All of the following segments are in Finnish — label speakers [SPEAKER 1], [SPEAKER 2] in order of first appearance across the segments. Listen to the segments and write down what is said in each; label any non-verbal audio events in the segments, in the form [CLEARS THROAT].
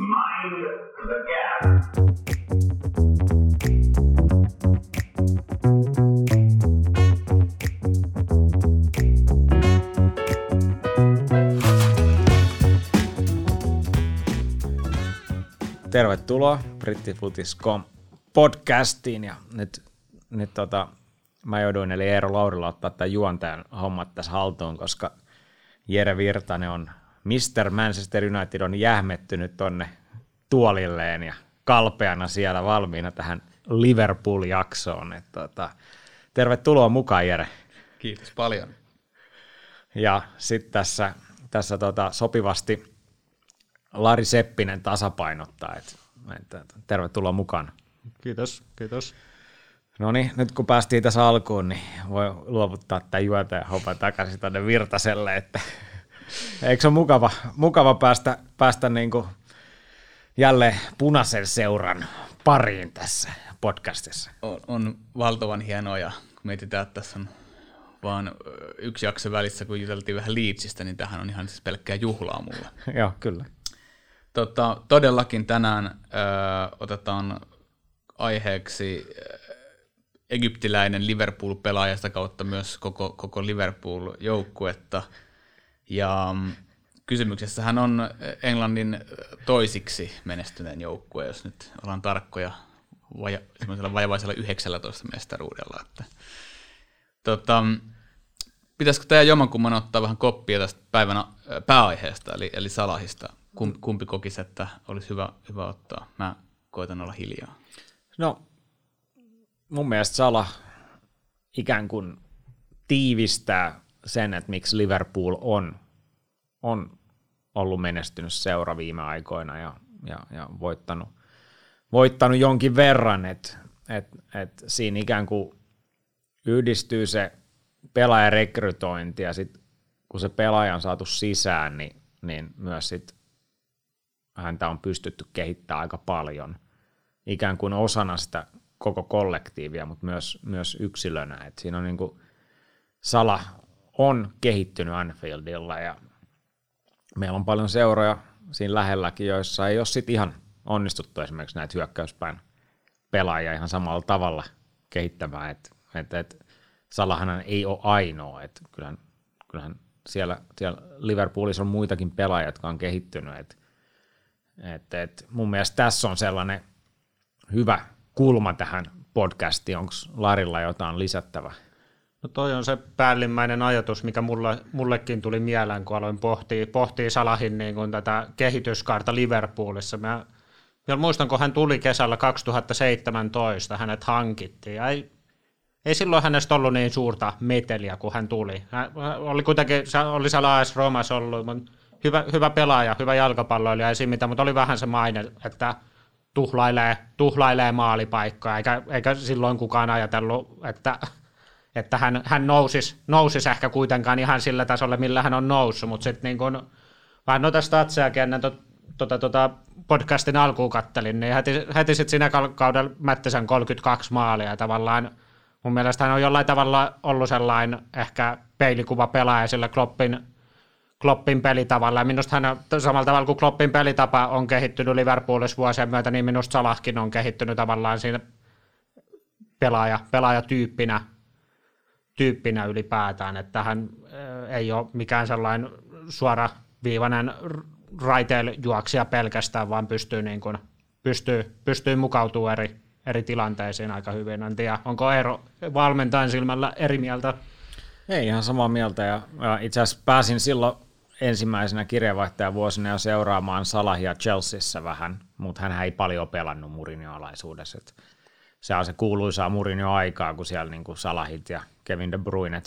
[SPEAKER 1] Mind the gap.
[SPEAKER 2] Tervetuloa Brittifutis.com podcastiin ja nyt, nyt tota, mä jouduin eli Eero Laurila ottaa tämän juontajan hommat tässä haltuun, koska Jere Virtanen on Mr. Manchester United on jähmettynyt tonne tuolilleen ja kalpeana siellä valmiina tähän Liverpool-jaksoon. Et tota, tervetuloa mukaan Jere.
[SPEAKER 3] Kiitos paljon.
[SPEAKER 2] Ja sitten tässä, tässä tota, sopivasti Lari Seppinen tasapainottaa, että et, tervetuloa mukaan.
[SPEAKER 4] Kiitos, kiitos.
[SPEAKER 2] No niin, nyt kun päästiin tässä alkuun, niin voi luovuttaa tämän juontajan hopan takaisin tänne Virtaselle, että eikö se ole mukava, mukava päästä, päästä niin kuin jälleen punaisen seuran pariin tässä podcastissa.
[SPEAKER 3] On, on valtavan hienoa ja kun mietitään, että tässä on vaan yksi jakso välissä, kun juteltiin vähän Leedsistä, niin tähän on ihan siis pelkkää juhlaa mulle. [LAUGHS]
[SPEAKER 2] Joo, kyllä.
[SPEAKER 3] Tota, todellakin tänään ö, otetaan aiheeksi egyptiläinen Liverpool-pelaajasta kautta myös koko, koko Liverpool-joukkuetta. Ja mm, kysymyksessähän on Englannin toisiksi menestyneen joukkue, jos nyt ollaan tarkkoja vaja, vajavaisella 19 mestaruudella. Että, tota, pitäisikö tämä jomankumman ottaa vähän koppia tästä päivän ä, pääaiheesta, eli, eli Salahista? Kumpi kokisi, että olisi hyvä, hyvä ottaa? Mä koitan olla hiljaa.
[SPEAKER 2] No, mun mielestä Sala ikään kuin tiivistää sen, että miksi Liverpool on, on ollut menestynyt seura viime aikoina ja, ja, ja voittanut, voittanut jonkin verran, että et, et siinä ikään kuin yhdistyy se pelaajarekrytointi ja sitten kun se pelaaja on saatu sisään, niin, niin myös sit häntä on pystytty kehittämään aika paljon ikään kuin osana sitä koko kollektiivia, mutta myös, myös yksilönä. Et siinä on niin kuin, Sala on kehittynyt Anfieldilla ja meillä on paljon seuroja siinä lähelläkin, joissa ei ole sit ihan onnistuttu esimerkiksi näitä hyökkäyspäin pelaajia ihan samalla tavalla kehittämään, että et, et Salahan ei ole ainoa, että kyllähän, kyllähän siellä, siellä Liverpoolissa on muitakin pelaajia, jotka on kehittynyt, että et, et mun mielestä tässä on sellainen hyvä kulma tähän podcastiin. Onko Larilla jotain lisättävää?
[SPEAKER 4] No toi on se päällimmäinen ajatus, mikä mulle, mullekin tuli mieleen, kun aloin pohtia, pohtia Salahin niin kuin tätä kehityskaarta Liverpoolissa. Mä vielä muistan, kun hän tuli kesällä 2017, hänet hankittiin. Ei, ei silloin hänestä ollut niin suurta meteliä, kun hän tuli. Hän oli kuitenkin, oli siellä AS Romas ollut, mutta hyvä, hyvä pelaaja, hyvä jalkapalloilija, siinä mitään, mutta oli vähän se maine, että tuhlailee, tuhlailee maalipaikkaa, eikä, eikä silloin kukaan ajatellut, että, että hän, hän nousisi, nousisi ehkä kuitenkaan ihan sillä tasolla, millä hän on noussut, mutta sitten niin kun vähän noita statsejakin ennen to, tota, tota podcastin alkuun kattelin, niin heti, heti sitten siinä kaudella Mättisen 32 maalia tavallaan mun mielestä hän on jollain tavalla ollut sellainen ehkä peilikuva pelaaja sillä Kloppin, Kloppin pelitavalla. Ja minusta hän samalla tavalla kuin Kloppin pelitapa on kehittynyt Liverpoolissa vuosien myötä, niin minusta Salahkin on kehittynyt tavallaan siinä pelaaja, pelaajatyyppinä tyyppinä ylipäätään, että hän äh, ei ole mikään sellainen suora viivainen raiteil juoksija pelkästään, vaan pystyy, niin kuin, pystyy, pystyy mukautumaan eri, eri tilanteisiin aika hyvin. En tiedä, onko Eero valmentajan silmällä eri mieltä?
[SPEAKER 2] Ei ihan samaa mieltä ja, ja itse asiassa pääsin silloin ensimmäisenä kirjeenvaihtajan vuosina jo seuraamaan Salahia Chelseassa vähän, mutta hän ei paljon pelannut Mourinho-alaisuudessa. Se on se kuuluisaa Mourinho-aikaa, kun siellä niin kuin Salahit ja Kevin De Bruyne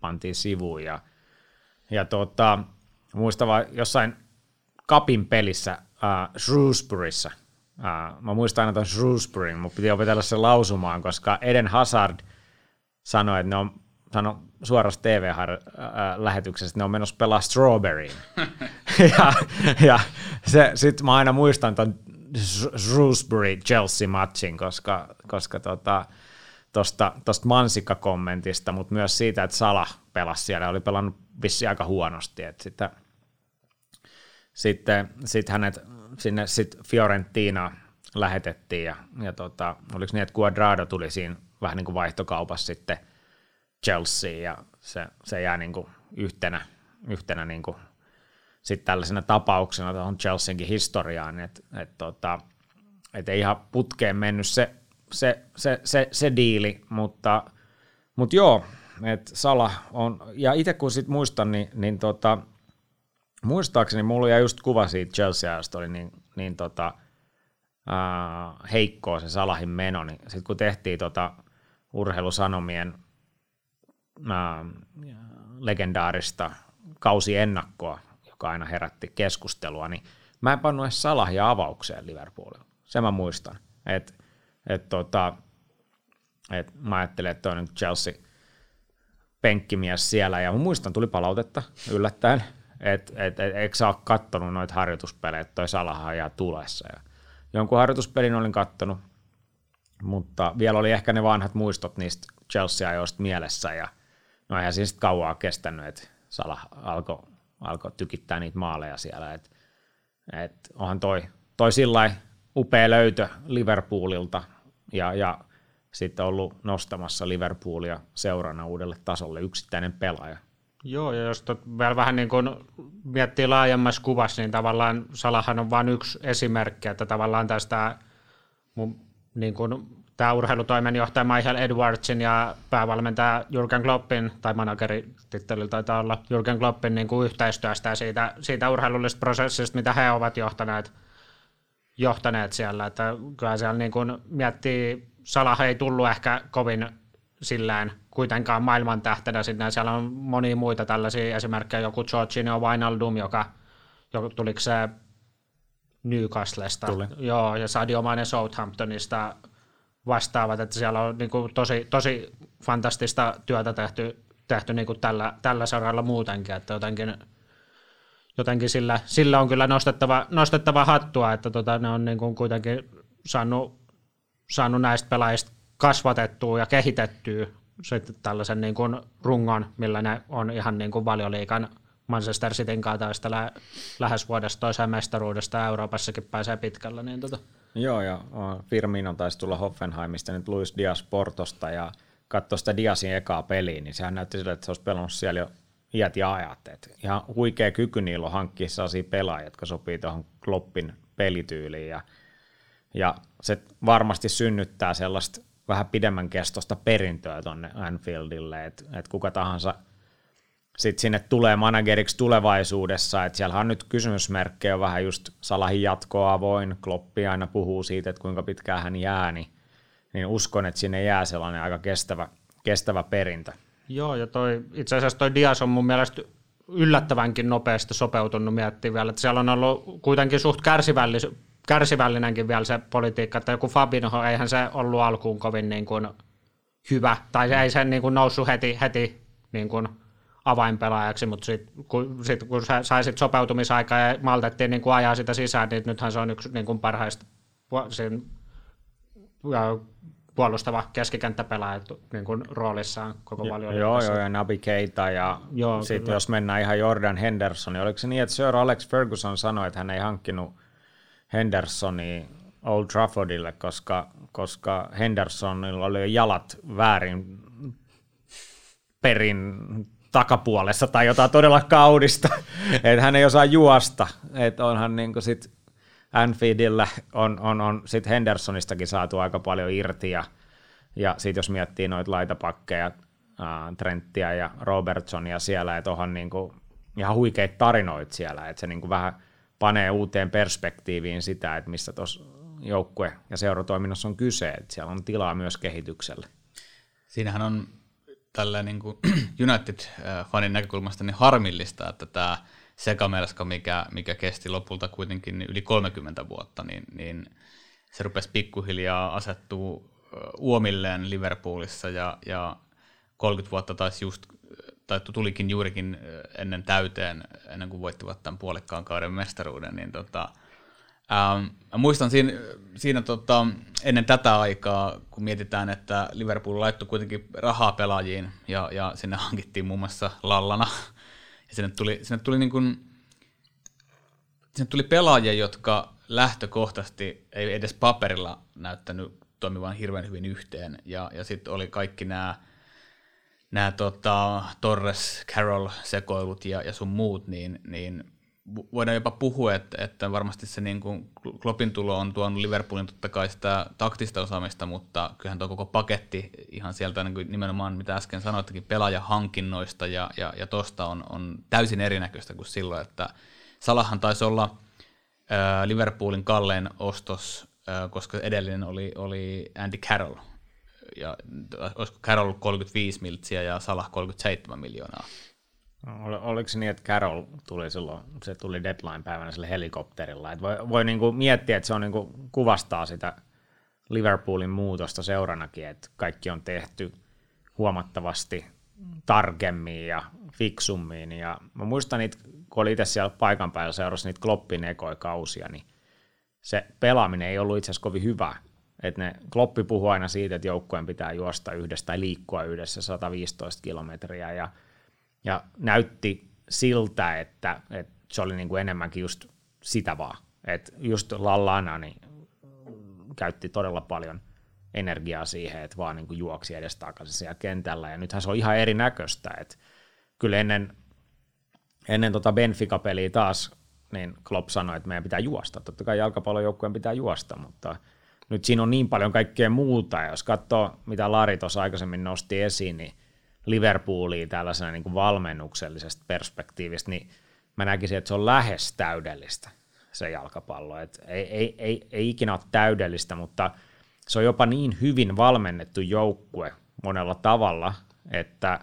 [SPEAKER 2] pantiin sivuun. Ja, ja tota, muistan vaan jossain Kapin pelissä äh, Shrewsburyssa, äh, mä muistan aina tuon Shrewsburyn, mutta piti opetella se lausumaan, koska Eden Hazard sanoi, että ne on sano suorassa TV-lähetyksessä, että ne on menossa pelaa Strawberryin. [LAUGHS] [LAUGHS] ja ja sitten mä aina muistan ton Shrewsbury-Chelsea-matchin, koska, koska tota, tosta, tosta mansikka-kommentista, mutta myös siitä, että Sala pelasi siellä, oli pelannut vissi aika huonosti, että sitten, sitten sit hänet sinne sitten Fiorentina lähetettiin ja, ja tota, oliko niin, että Cuadrado tuli siinä vähän niin kuin vaihtokaupassa sitten Chelsea ja se, se jää niin kuin yhtenä, yhtenä niin kuin sitten tällaisena tapauksena tuohon Chelseankin historiaan, että et tota, et ei ihan putkeen mennyt se, se, se, se, se diili, mutta, mutta joo, että Sala on, ja itse kun sit muistan, niin, niin tota, muistaakseni mulla jäi just kuva siitä chelsea oli niin, niin tota, äh, heikkoa se Salahin meno, niin sitten kun tehtiin tota urheilusanomien äh, legendaarista kausiennakkoa, joka aina herätti keskustelua, niin mä en pannut edes Salahia avaukseen Liverpoolilla. Se mä muistan. Et, et tota, et mä ajattelin, että on Chelsea penkkimies siellä, ja mä muistan, tuli palautetta yllättäen, että et, et, eikö sä ole kattonut noita harjoituspelejä, että toi Salaha jää tulessa. Ja jonkun harjoituspelin olin kattonut, mutta vielä oli ehkä ne vanhat muistot niistä Chelsea-ajoista mielessä, ja no eihän sitten kauaa kestänyt, että Salah alkoi alko tykittää niitä maaleja siellä, että et onhan toi, toi sillä upea löytö Liverpoolilta, ja, ja sitten ollut nostamassa Liverpoolia seurana uudelle tasolle yksittäinen pelaaja.
[SPEAKER 4] Joo, ja jos vielä vähän niin kuin miettii laajemmassa kuvassa, niin tavallaan Salahan on vain yksi esimerkki, että tavallaan tästä mun, niin kuin, tämä urheilutoimenjohtaja Michael Edwardsin ja päävalmentaja Jürgen Kloppin, tai manageritittelillä taitaa olla Jürgen Kloppin niin kuin yhteistyöstä ja siitä, siitä urheilullisesta prosessista, mitä he ovat johtaneet, johtaneet siellä. Että kyllä siellä niin kuin miettii, Salah ei tullut ehkä kovin sillään kuitenkaan maailman tähtenä sinne. Siellä on monia muita tällaisia esimerkkejä, joku Jorginho Wijnaldum, joka, joka tuliko se Newcastlesta,
[SPEAKER 2] Tuli.
[SPEAKER 4] Joo, ja Sadio Mane Southamptonista vastaavat, että siellä on niin kuin tosi, tosi fantastista työtä tehty, tehty niin kuin tällä, tällä saralla muutenkin, että jotenkin, jotenkin sillä, sillä on kyllä nostettava, nostettava hattua, että tota, ne on niin kuin kuitenkin saanut, saanut näistä pelaajista kasvatettua ja kehitettyä sitten tällaisen niin kuin rungon, millä ne on ihan niin kuin valioliikan Manchester Cityn kanssa lä- lähes vuodesta toiseen mestaruudesta Euroopassakin pääsee pitkällä. Niin tota.
[SPEAKER 2] Joo, ja Firmino taisi tulla Hoffenheimista nyt Luis Dias Portosta ja katsoi sitä Diasin ekaa peliä, niin sehän näytti sille, että se olisi pelannut siellä jo iät ja ajat. Et ihan huikea kyky niillä on hankkia sellaisia pelaajia, jotka sopii tuohon Kloppin pelityyliin ja, ja se varmasti synnyttää sellaista vähän pidemmän kestosta perintöä tuonne Anfieldille, että et kuka tahansa sitten sinne tulee manageriksi tulevaisuudessa, että siellä on nyt kysymysmerkkejä vähän just Salahin jatkoa voin, Kloppi aina puhuu siitä, että kuinka pitkään hän jää, niin, niin uskon, että sinne jää sellainen aika kestävä, kestävä perintö.
[SPEAKER 4] Joo, ja toi, itse asiassa toi Dias on mun mielestä yllättävänkin nopeasti sopeutunut miettimään vielä, että siellä on ollut kuitenkin suht kärsivällis, kärsivällinenkin vielä se politiikka, että joku Fabinho, eihän se ollut alkuun kovin niin kuin hyvä, tai ei sen niin kuin noussut heti, heti niin kuin avainpelaajaksi, mutta sitten kun, sit, kun sai sit sopeutumisaikaa ja maltettiin niin kuin ajaa sitä sisään, niin nythän se on yksi niin kuin parhaista siinä, puolustava keskikenttäpelaaja niin kuin roolissaan koko paljon.
[SPEAKER 2] Joo, joo, ja Nabi Keita ja sitten jos mennään ihan Jordan Henderson, niin oliko se niin, että Sir Alex Ferguson sanoi, että hän ei hankkinut Hendersoni Old Traffordille, koska, koska Hendersonilla oli jalat väärin perin takapuolessa tai jotain todella kaudista, [LAUGHS] että hän ei osaa juosta, että onhan niin kuin sit Anfieldillä on, on, on sit Hendersonistakin saatu aika paljon irti ja, ja sitten jos miettii noita laitapakkeja, Trenttiä ja Robertsonia siellä, että onhan niin kuin ihan huikeita tarinoita siellä, että se niin kuin vähän – panee uuteen perspektiiviin sitä, että mistä tuossa joukkue- ja seuratoiminnassa on kyse, että siellä on tilaa myös kehitykselle.
[SPEAKER 3] Siinähän on tällä niin kuin [CLEARS THROAT] United-fanin näkökulmasta niin harmillista, että tämä sekamelska, mikä, mikä kesti lopulta kuitenkin yli 30 vuotta, niin, niin se rupesi pikkuhiljaa asettuu uomilleen Liverpoolissa ja, ja 30 vuotta taisi just tai tulikin juurikin ennen täyteen, ennen kuin voittivat tämän puolikkaan kauden mestaruuden, niin tota, ähm, muistan siinä, siinä tota, ennen tätä aikaa, kun mietitään, että Liverpool laittoi kuitenkin rahaa pelaajiin ja, ja sinne hankittiin muun muassa Lallana. Ja sinne tuli, sinne tuli, niin kuin, sinne tuli pelaajia, jotka lähtökohtaisesti ei edes paperilla näyttänyt toimivan hirveän hyvin yhteen. Ja, ja sitten oli kaikki nämä nämä tota, Torres, Carroll sekoilut ja, ja sun muut, niin, niin voidaan jopa puhua, että, että varmasti se niin kuin Kloppin tulo on tuonut Liverpoolin totta kai sitä taktista osaamista, mutta kyllähän tuo koko paketti ihan sieltä niin kuin nimenomaan, mitä äsken sanoittekin, pelaajahankinnoista ja, ja, ja tosta on, on täysin erinäköistä kuin silloin, että Salahan taisi olla äh, Liverpoolin kallein ostos, äh, koska edellinen oli, oli Andy Carroll, ja olisiko Carroll 35 miltsiä ja Salah 37 miljoonaa.
[SPEAKER 2] Oliko se niin, että Carroll tuli silloin, se tuli deadline-päivänä sille helikopterilla. Et voi voi niinku miettiä, että se on niinku, kuvastaa sitä Liverpoolin muutosta seuranakin, että kaikki on tehty huomattavasti tarkemmin ja fiksummin. Ja mä muistan niitä, kun oli itse siellä paikan päällä seurassa niitä Kloppin ekoja kausia, niin se pelaaminen ei ollut itse asiassa kovin hyvä. Et ne, Kloppi puhuu aina siitä, että joukkueen pitää juosta yhdessä tai liikkua yhdessä 115 kilometriä ja, ja näytti siltä, että, että se oli niin kuin enemmänkin just sitä vaan. Että just Lallana niin käytti todella paljon energiaa siihen, että vaan niin kuin juoksi edestakaisin siellä kentällä. Ja nythän se on ihan erinäköistä. Että kyllä ennen, ennen tota Benfica-peliä taas niin Klopp sanoi, että meidän pitää juosta. Totta kai jalkapallojoukkueen pitää juosta, mutta – nyt siinä on niin paljon kaikkea muuta, ja jos katsoo, mitä Lari tuossa aikaisemmin nosti esiin, niin Liverpoolia tällaisena niin kuin valmennuksellisesta perspektiivistä, niin mä näkisin, että se on lähes täydellistä se jalkapallo. Et ei, ei, ei, ei ikinä ole täydellistä, mutta se on jopa niin hyvin valmennettu joukkue monella tavalla, että,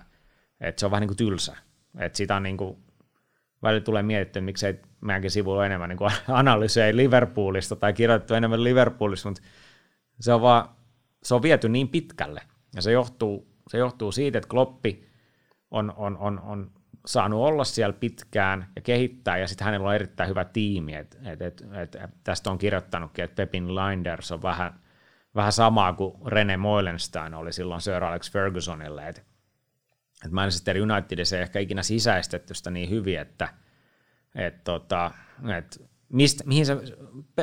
[SPEAKER 2] että se on vähän niin kuin tylsä. Että sitä on niin kuin, välillä tulee mietittyä, että miksei meidänkin sivulla enemmän niin [LAUGHS] analysei Liverpoolista tai kirjoitettu enemmän Liverpoolista, mutta se on, vaan, se on viety niin pitkälle. Ja se johtuu, se johtuu siitä, että Kloppi on, on, on, on saanut olla siellä pitkään ja kehittää, ja sitten hänellä on erittäin hyvä tiimi. Et, et, et, et, tästä on kirjoittanutkin, että Pepin Linders on vähän, vähän samaa kuin Rene Moilenstein oli silloin Sir Alex Fergusonille. Et, et Manchester Unitedissa ei ehkä ikinä sisäistetty sitä niin hyvin, että – että tota, et mistä, mihin se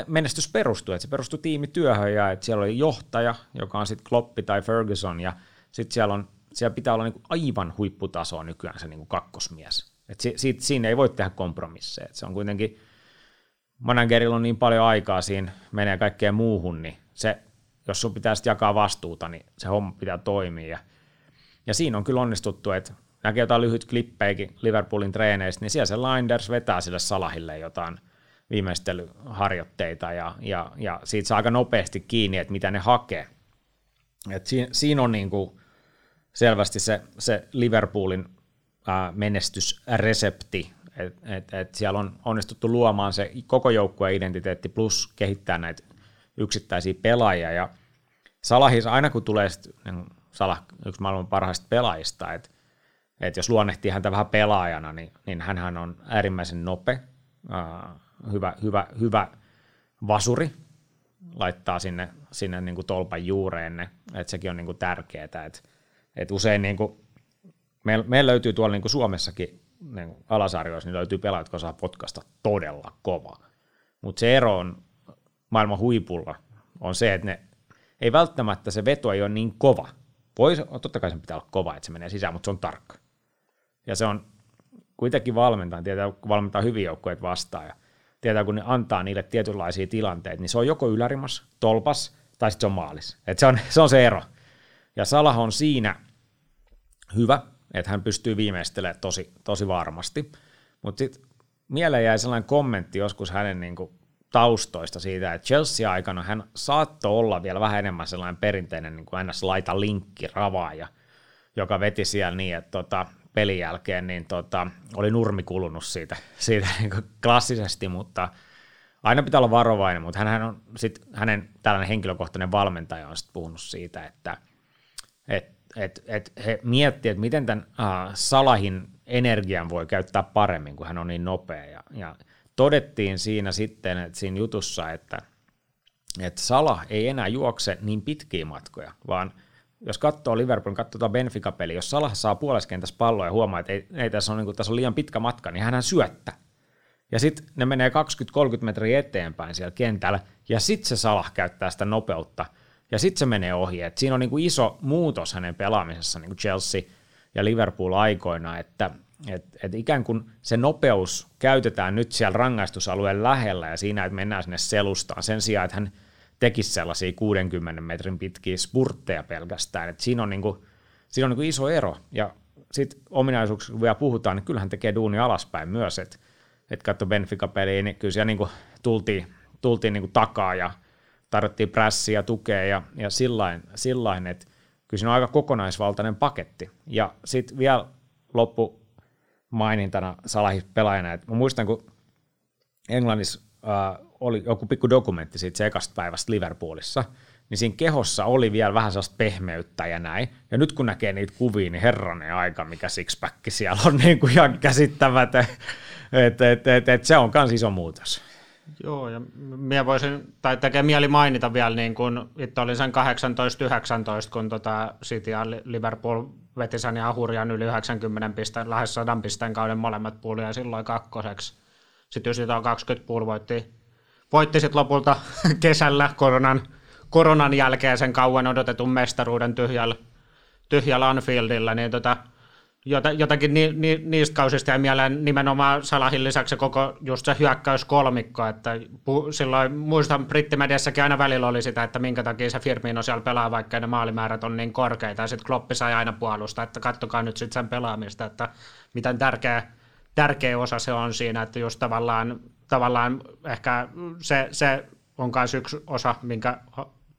[SPEAKER 2] menestys perustuu, että se perustuu tiimityöhön ja siellä oli johtaja, joka on sitten Kloppi tai Ferguson ja sitten siellä, on, siellä pitää olla niinku aivan huipputasoa nykyään se niinku kakkosmies. Et si, si, siinä ei voi tehdä kompromisseja. Et se on kuitenkin, managerilla on niin paljon aikaa siinä, menee kaikkeen muuhun, niin se, jos sun pitää sitten jakaa vastuuta, niin se homma pitää toimia. Ja, ja siinä on kyllä onnistuttu, että näkee jotain lyhyt klippejäkin Liverpoolin treeneistä, niin siellä se Linders vetää sille Salahille jotain viimeistelyharjoitteita ja, ja, ja siitä saa aika nopeasti kiinni, että mitä ne hakee. Et siinä, siinä on niin kuin selvästi se, se Liverpoolin ää, menestysresepti, että et, et siellä on onnistuttu luomaan se koko joukkueen identiteetti plus kehittää näitä yksittäisiä pelaajia. Ja Salahis aina kun tulee sit, niin Salah yksi maailman parhaista pelaajista, että että jos luonnehtii häntä vähän pelaajana, niin, niin hän on äärimmäisen nope, äh, hyvä, hyvä, hyvä vasuri, laittaa sinne, sinne niin kuin tolpan juureen että sekin on niin kuin tärkeää, että, että usein niin kuin, meillä, meillä löytyy tuolla niin kuin Suomessakin niin kuin alasarjoissa, niin löytyy pelaajat, jotka saa potkasta todella kova, mutta se ero on maailman huipulla on se, että ne ei välttämättä se veto ei ole niin kova. Voi, totta kai sen pitää olla kova, että se menee sisään, mutta se on tarkka. Ja se on kuitenkin valmentaa, tietää, kun valmentaa hyviä joukkueet vastaan ja tietää, kun ne antaa niille tietynlaisia tilanteita, niin se on joko ylärimas, tolpas tai sitten se on maalis. Et se, on, se on se ero. Ja Salah on siinä hyvä, että hän pystyy viimeistelemään tosi, tosi varmasti. Mutta sitten mieleen jäi sellainen kommentti joskus hänen niin kuin, taustoista siitä, että Chelsea-aikana hän saattoi olla vielä vähän enemmän sellainen perinteinen niin kuin laita linkki ravaaja, joka veti siellä niin, että tota, pelin jälkeen, niin tota, oli nurmi kulunut siitä, [LAUGHS] siitä niin klassisesti, mutta aina pitää olla varovainen, mutta hän on sit, hänen tällainen henkilökohtainen valmentaja on sitten puhunut siitä, että et, et, et he miettii, että miten tämän uh, Salahin energian voi käyttää paremmin, kun hän on niin nopea. Ja, ja todettiin siinä sitten, että siinä jutussa, että, että Salah ei enää juokse niin pitkiä matkoja, vaan – jos katsoo Liverpoolin, katsoo Benfica-peli, jos Salah saa puoleskentässä palloa ja huomaa, että ei, ei tässä, on, niin kuin, tässä on liian pitkä matka, niin hän syöttää. Ja sitten ne menee 20-30 metriä eteenpäin siellä kentällä, ja sitten se Salah käyttää sitä nopeutta, ja sitten se menee ohi. Et siinä on niinku iso muutos hänen pelaamisessa niin kuin Chelsea ja Liverpool aikoina, että et, et ikään kuin se nopeus käytetään nyt siellä rangaistusalueen lähellä ja siinä, että mennään sinne selustaan sen sijaan, että hän tekisi sellaisia 60 metrin pitkiä spurtteja pelkästään. Et siinä on, niinku, siinä on niinku iso ero. Ja sitten ominaisuuksia, kun vielä puhutaan, niin kyllähän tekee duuni alaspäin myös. Että et katso Benfica-peliä, niin kyllä siellä niinku tultiin, tultiin niinku takaa ja tarvittiin prässiä tukea ja, ja sillain, sillain että kyllä siinä on aika kokonaisvaltainen paketti. Ja sitten vielä loppu mainintana Salahi pelaajana, että mä muistan, kun Englannissa äh, oli joku pikku dokumentti siitä sekasta päivästä Liverpoolissa, niin siinä kehossa oli vielä vähän sellaista pehmeyttä ja näin. Ja nyt kun näkee niitä kuvia, niin herranen aika, mikä sixpack siellä on [LAUGHS] niin kuin ihan käsittämätön. Et, et, et, et, se on myös iso muutos.
[SPEAKER 4] Joo, ja minä voisin, tai tekee mieli mainita vielä, niin kun itse olin sen 18-19, kun tota City ja Liverpool veti sen ihan hurjan yli 90 pisteen, lähes 100 pisteen kauden molemmat puolia silloin kakkoseksi. Sitten jos on 20 puoli voitti, voitti sitten lopulta [LAUGHS] kesällä koronan, koronan jälkeen sen kauan odotetun mestaruuden tyhjällä, tyhjällä Anfieldilla, niin tota, jotakin ni, ni, niistä kausista ja mieleen nimenomaan Salahin lisäksi koko just se hyökkäyskolmikko, että pu, silloin muistan brittimediassakin aina välillä oli sitä, että minkä takia se Firmino siellä pelaa, vaikka ne maalimäärät on niin korkeita, ja sitten Kloppi sai aina puolusta, että kattokaa nyt sitten sen pelaamista, että miten tärkeä, tärkeä osa se on siinä, että just tavallaan, tavallaan ehkä se, se on myös yksi osa, minkä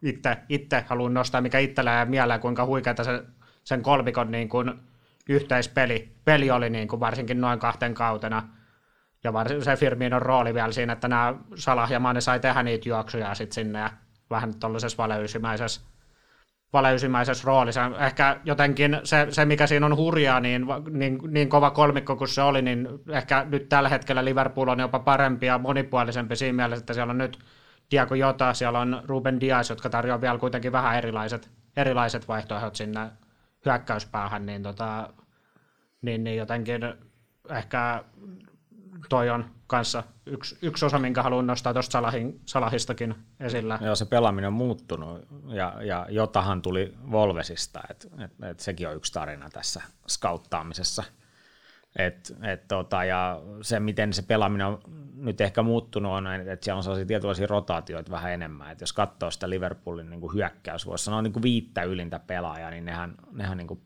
[SPEAKER 4] itse, itse haluan nostaa, mikä itsellä jää mieleen, kuinka huikeata se, sen kolmikon niin kuin, yhteispeli peli oli niin kuin varsinkin noin kahten kautena. Ja varsinkin se Firminon rooli vielä siinä, että nämä Salah ja Mane sai tehdä niitä juoksuja sitten sinne ja vähän tuollaisessa valeysimäisessä valeysimäisessä roolissa. Ehkä jotenkin se, se, mikä siinä on hurjaa, niin, niin, niin kova kolmikko kuin se oli, niin ehkä nyt tällä hetkellä Liverpool on jopa parempi ja monipuolisempi siinä mielessä, että siellä on nyt Diago Jota, siellä on Ruben Dias, jotka tarjoaa vielä kuitenkin vähän erilaiset, erilaiset vaihtoehdot sinne hyökkäyspäähän, niin, tota, niin, niin jotenkin ehkä toi on kanssa yksi, yksi osa, minkä haluan nostaa tuosta Salahin, Salahistakin esillä.
[SPEAKER 2] Joo, se pelaaminen on muuttunut ja, ja jotahan tuli Volvesista, että et, et sekin on yksi tarina tässä skauttaamisessa. Et, et tota, ja se, miten se pelaaminen on nyt ehkä muuttunut, on, että siellä on sellaisia tietynlaisia rotaatioita vähän enemmän. Et jos katsoo sitä Liverpoolin niin kuin hyökkäys, voisi sanoa niin kuin viittä ylintä pelaajaa, niin nehän, nehän niin kuin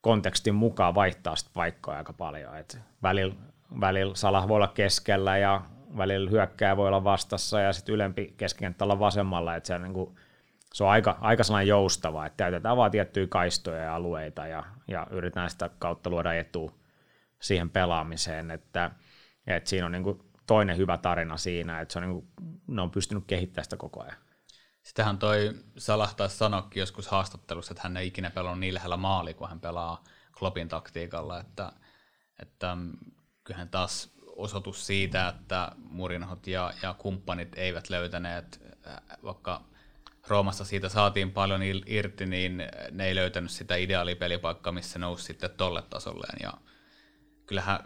[SPEAKER 2] kontekstin mukaan vaihtaa sitä paikkoja aika paljon. Et välillä, välillä Salah voi olla keskellä ja välillä hyökkää voi olla vastassa ja sitten ylempi keskikenttä olla vasemmalla. Et se, on niin kuin, se on aika, aika sellainen joustava, että täytetään vaan tiettyjä kaistoja ja alueita ja, ja yritetään sitä kautta luoda etu siihen pelaamiseen. Että, että siinä on niin kuin toinen hyvä tarina siinä, että se on niin kuin, ne on pystynyt kehittämään sitä koko ajan.
[SPEAKER 3] Sitähän toi Salah taas sanoikin joskus haastattelussa, että hän ei ikinä pelannut niin lähellä maali, kun hän pelaa Kloppin taktiikalla, että, että kyllähän taas osoitus siitä, että Murinhot ja, ja kumppanit eivät löytäneet, vaikka Roomassa siitä saatiin paljon irti, niin ne ei löytänyt sitä ideaalipelipaikkaa, missä nousi sitten tolle tasolleen. Ja kyllähän